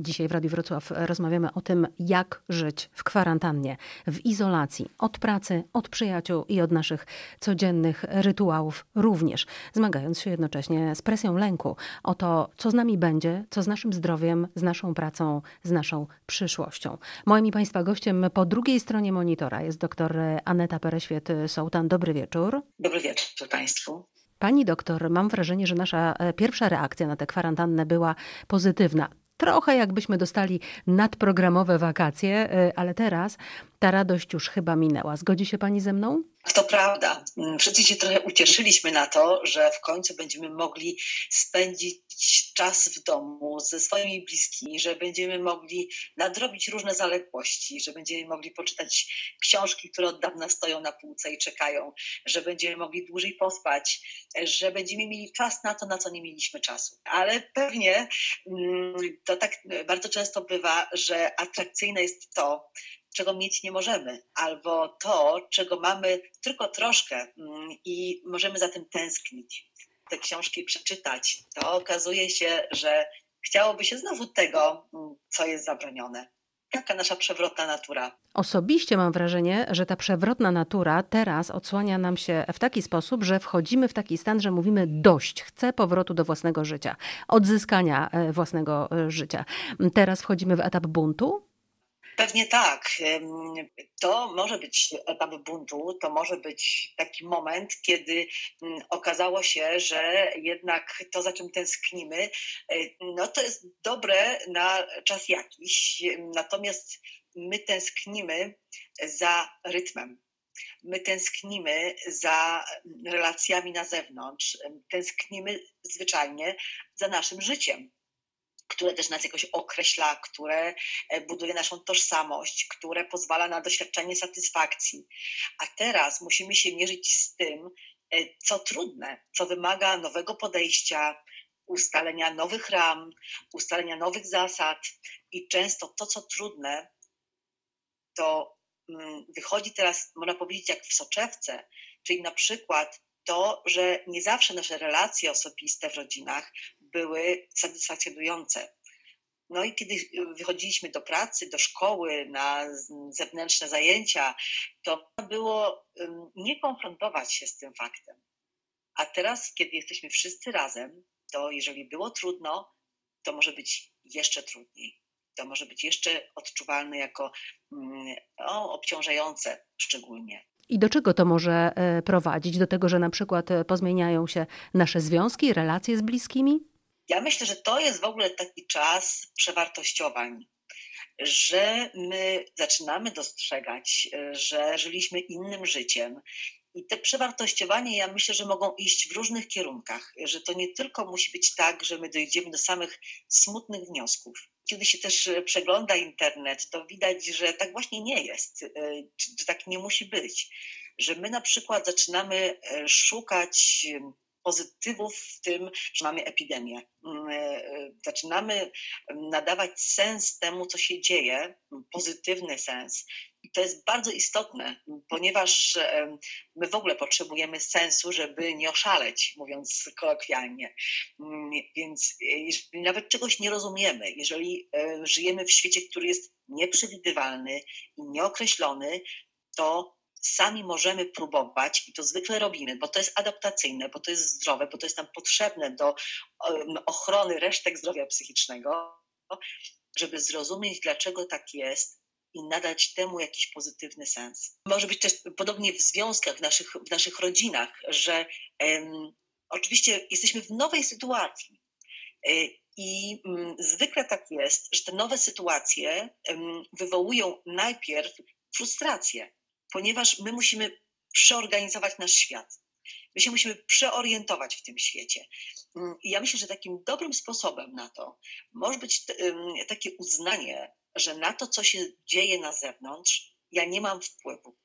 Dzisiaj w Radiu Wrocław rozmawiamy o tym, jak żyć w kwarantannie, w izolacji, od pracy, od przyjaciół i od naszych codziennych rytuałów również, zmagając się jednocześnie z presją lęku o to, co z nami będzie, co z naszym zdrowiem, z naszą pracą, z naszą przyszłością. Moim i Państwa gościem po drugiej stronie monitora jest dr Aneta Pereświet-Sołtan. Dobry wieczór. Dobry wieczór Państwu. Pani doktor, mam wrażenie, że nasza pierwsza reakcja na tę kwarantannę była pozytywna. Trochę jakbyśmy dostali nadprogramowe wakacje, e, ale teraz ta radość już chyba minęła. Zgodzi się pani ze mną? To prawda. Mm, wszyscy się trochę ucieszyliśmy na to, że w końcu będziemy mogli spędzić czas w domu ze swoimi bliskimi, że będziemy mogli nadrobić różne zaległości, że będziemy mogli poczytać książki, które od dawna stoją na półce i czekają, że będziemy mogli dłużej pospać, że będziemy mieli czas na to, na co nie mieliśmy czasu. Ale pewnie mm, to tak bardzo często bywa, że atrakcyjne jest to, czego mieć nie możemy, albo to, czego mamy tylko troszkę mm, i możemy za tym tęsknić, te książki przeczytać, to okazuje się, że chciałoby się znowu tego, mm, co jest zabronione. Taka nasza przewrotna natura. Osobiście mam wrażenie, że ta przewrotna natura teraz odsłania nam się w taki sposób, że wchodzimy w taki stan, że mówimy dość, chcę powrotu do własnego życia, odzyskania e, własnego e, życia. Teraz wchodzimy w etap buntu, Pewnie tak. To może być etap buntu, to może być taki moment, kiedy mm, okazało się, że jednak to, za czym tęsknimy, e, no to jest dobre na czas jakiś, natomiast my tęsknimy za rytmem. My tęsknimy za relacjami na zewnątrz, tęsknimy zwyczajnie za naszym życiem które też nas jakoś określa, które e, buduje naszą tożsamość, które pozwala na doświadczenie satysfakcji. A teraz musimy się mierzyć z tym, e, co trudne, co wymaga nowego podejścia, ustalenia nowych ram, ustalenia nowych zasad i często to, co trudne, to mm, wychodzi teraz, można powiedzieć, jak w soczewce, czyli na przykład to, że nie zawsze nasze relacje osobiste w rodzinach były satysfakcjonujące. No i kiedy wychodziliśmy do pracy, do szkoły, na zewnętrzne zajęcia, to było nie konfrontować się z tym faktem. A teraz, kiedy jesteśmy wszyscy razem, to jeżeli było trudno, to może być jeszcze trudniej. To może być jeszcze odczuwalne jako no, obciążające szczególnie. I do czego to może e, prowadzić? Do tego, że na przykład e, pozmieniają się nasze związki, relacje z bliskimi? Ja myślę, że to jest w ogóle taki czas przewartościowań, że my zaczynamy dostrzegać, że żyliśmy innym życiem. I te przewartościowania, ja myślę, że mogą iść w różnych kierunkach, że to nie tylko musi być tak, że my dojdziemy do samych smutnych wniosków. Kiedy się też przegląda internet, to widać, że tak właśnie nie jest, że tak nie musi być. Że my na przykład zaczynamy szukać pozytywów w tym, że mamy epidemię. Mm, e, e, zaczynamy nadawać sens temu, co się dzieje, pozytywny sens. I to jest bardzo istotne, ponieważ e, my w ogóle potrzebujemy sensu, żeby nie oszaleć, mówiąc kolokwialnie. Mm, więc jeżeli nawet czegoś nie rozumiemy, jeżeli żyjemy w świecie, który jest nieprzewidywalny i nieokreślony, to sami możemy próbować i to zwykle robimy, bo to jest adaptacyjne, bo to jest zdrowe, bo to jest nam potrzebne do ochrony resztek zdrowia psychicznego, żeby zrozumieć, dlaczego tak jest i nadać temu jakiś pozytywny sens. Może być też podobnie w związkach, w naszych, w naszych rodzinach, że um, oczywiście jesteśmy w nowej sytuacji. Y, I um, zwykle tak jest, że te nowe sytuacje um, wywołują najpierw frustrację ponieważ my musimy przeorganizować nasz świat. My się musimy przeorientować w tym świecie. Mm, I ja myślę, że takim dobrym sposobem na to może być takie uznanie, że na to, co się dzieje na zewnątrz, ja nie mam wpływu,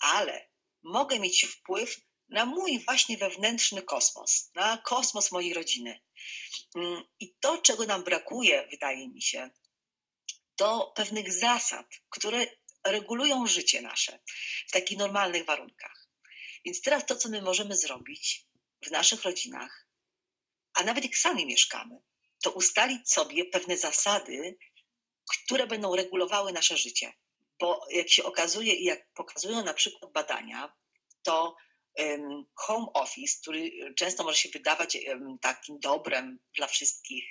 ale mogę mieć wpływ na mój właśnie wewnętrzny kosmos, na kosmos mojej rodziny. Mm, I to, czego nam brakuje, wydaje mi się, to pewnych zasad, które regulują życie nasze w takich normalnych warunkach. Więc teraz to, co my możemy zrobić w naszych rodzinach, a nawet jak sami mieszkamy, to ustalić sobie pewne zasady, które będą regulowały nasze życie. Bo jak się okazuje i jak pokazują na przykład badania, to home office, który często może się wydawać takim dobrem dla wszystkich,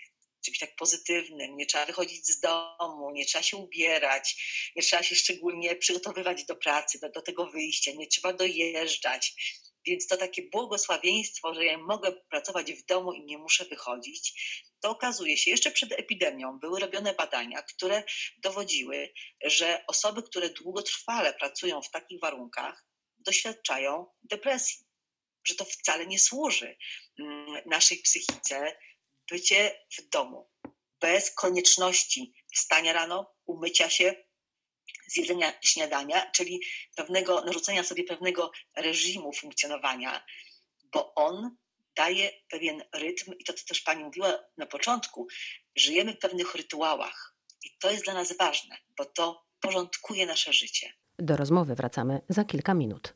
czymś tak pozytywnym, nie trzeba wychodzić z domu, nie trzeba się ubierać, nie trzeba się szczególnie przygotowywać do pracy, do, do tego wyjścia, nie trzeba dojeżdżać. Więc to takie błogosławieństwo, że ja mogę pracować w domu i nie muszę wychodzić, to okazuje się, jeszcze przed epidemią były robione badania, które dowodziły, że osoby, które długotrwale pracują w takich warunkach, doświadczają depresji, że to wcale nie służy mm, naszej psychice bycie w domu, bez konieczności wstania rano, umycia się, zjedzenia śniadania, czyli pewnego, narzucenia sobie pewnego reżimu funkcjonowania, bo on daje pewien rytm i to, co też Pani mówiła na początku, żyjemy w pewnych rytuałach i to jest dla nas ważne, bo to porządkuje nasze życie. Do rozmowy wracamy za kilka minut.